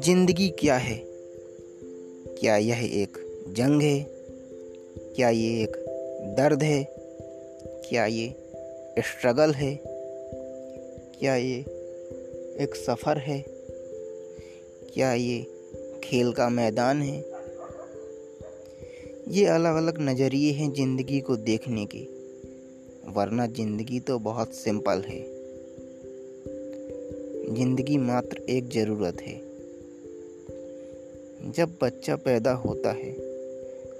ज़िंदगी क्या है? क्या यह एक जंग है? क्या ये एक दर्द है? क्या ये स्ट्रगल है? क्या ये एक सफ़र है? क्या ये खेल का मैदान है? ये अलग अलग नज़रिए हैं ज़िंदगी को देखने के। वरना ज़िंदगी तो बहुत सिंपल है। ज़िंदगी मात्र एक ज़रूरत है। जब बच्चा पैदा होता है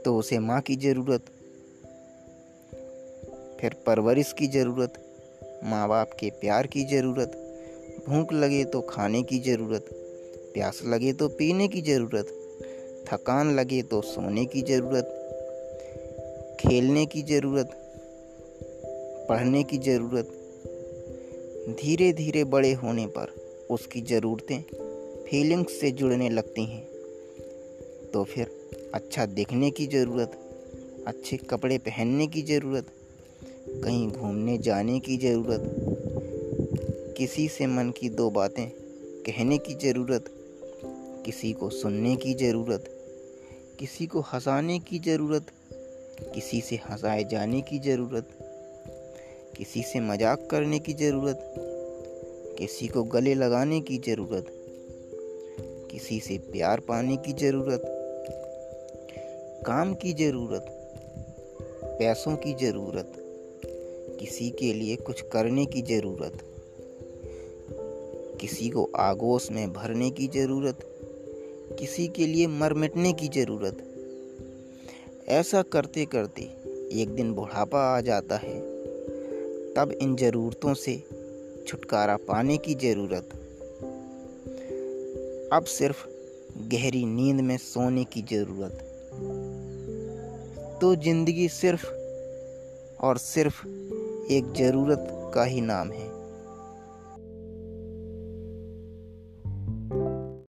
तो उसे माँ की ज़रूरत, फिर परवरिश की ज़रूरत माँ बाप के प्यार की ज़रूरत, भूख लगे तो खाने की ज़रूरत, प्यास लगे तो पीने की ज़रूरत, थकान लगे तो सोने की ज़रूरत, खेलने की ज़रूरत पढ़ने की ज़रूरत धीरे धीरे बड़े होने पर उसकी ज़रूरतें फीलिंग्स से जुड़ने लगती हैं। तो फिर अच्छा दिखने की ज़रूरत, अच्छे कपड़े पहनने की ज़रूरत, कहीं घूमने जाने की ज़रूरत, किसी से मन की दो बातें कहने की ज़रूरत, किसी को सुनने की ज़रूरत, किसी को हंसाने की ज़रूरत, किसी से हंसाए जाने की ज़रूरत किसी से मज़ाक करने की ज़रूरत, किसी को गले लगाने की ज़रूरत, किसी से प्यार पाने की ज़रूरत, काम की ज़रूरत, पैसों की ज़रूरत, किसी के लिए कुछ करने की ज़रूरत, किसी को आगोश में भरने की ज़रूरत, किसी के लिए मर मिटने की ज़रूरत। ऐसा करते करते एक दिन बुढ़ापा आ जाता है। तब इन ज़रूरतों से छुटकारा पाने की ज़रूरत। अब सिर्फ़ गहरी नींद में सोने की ज़रूरत। तो ज़िंदगी सिर्फ़ और सिर्फ़ एक ज़रूरत का ही नाम है।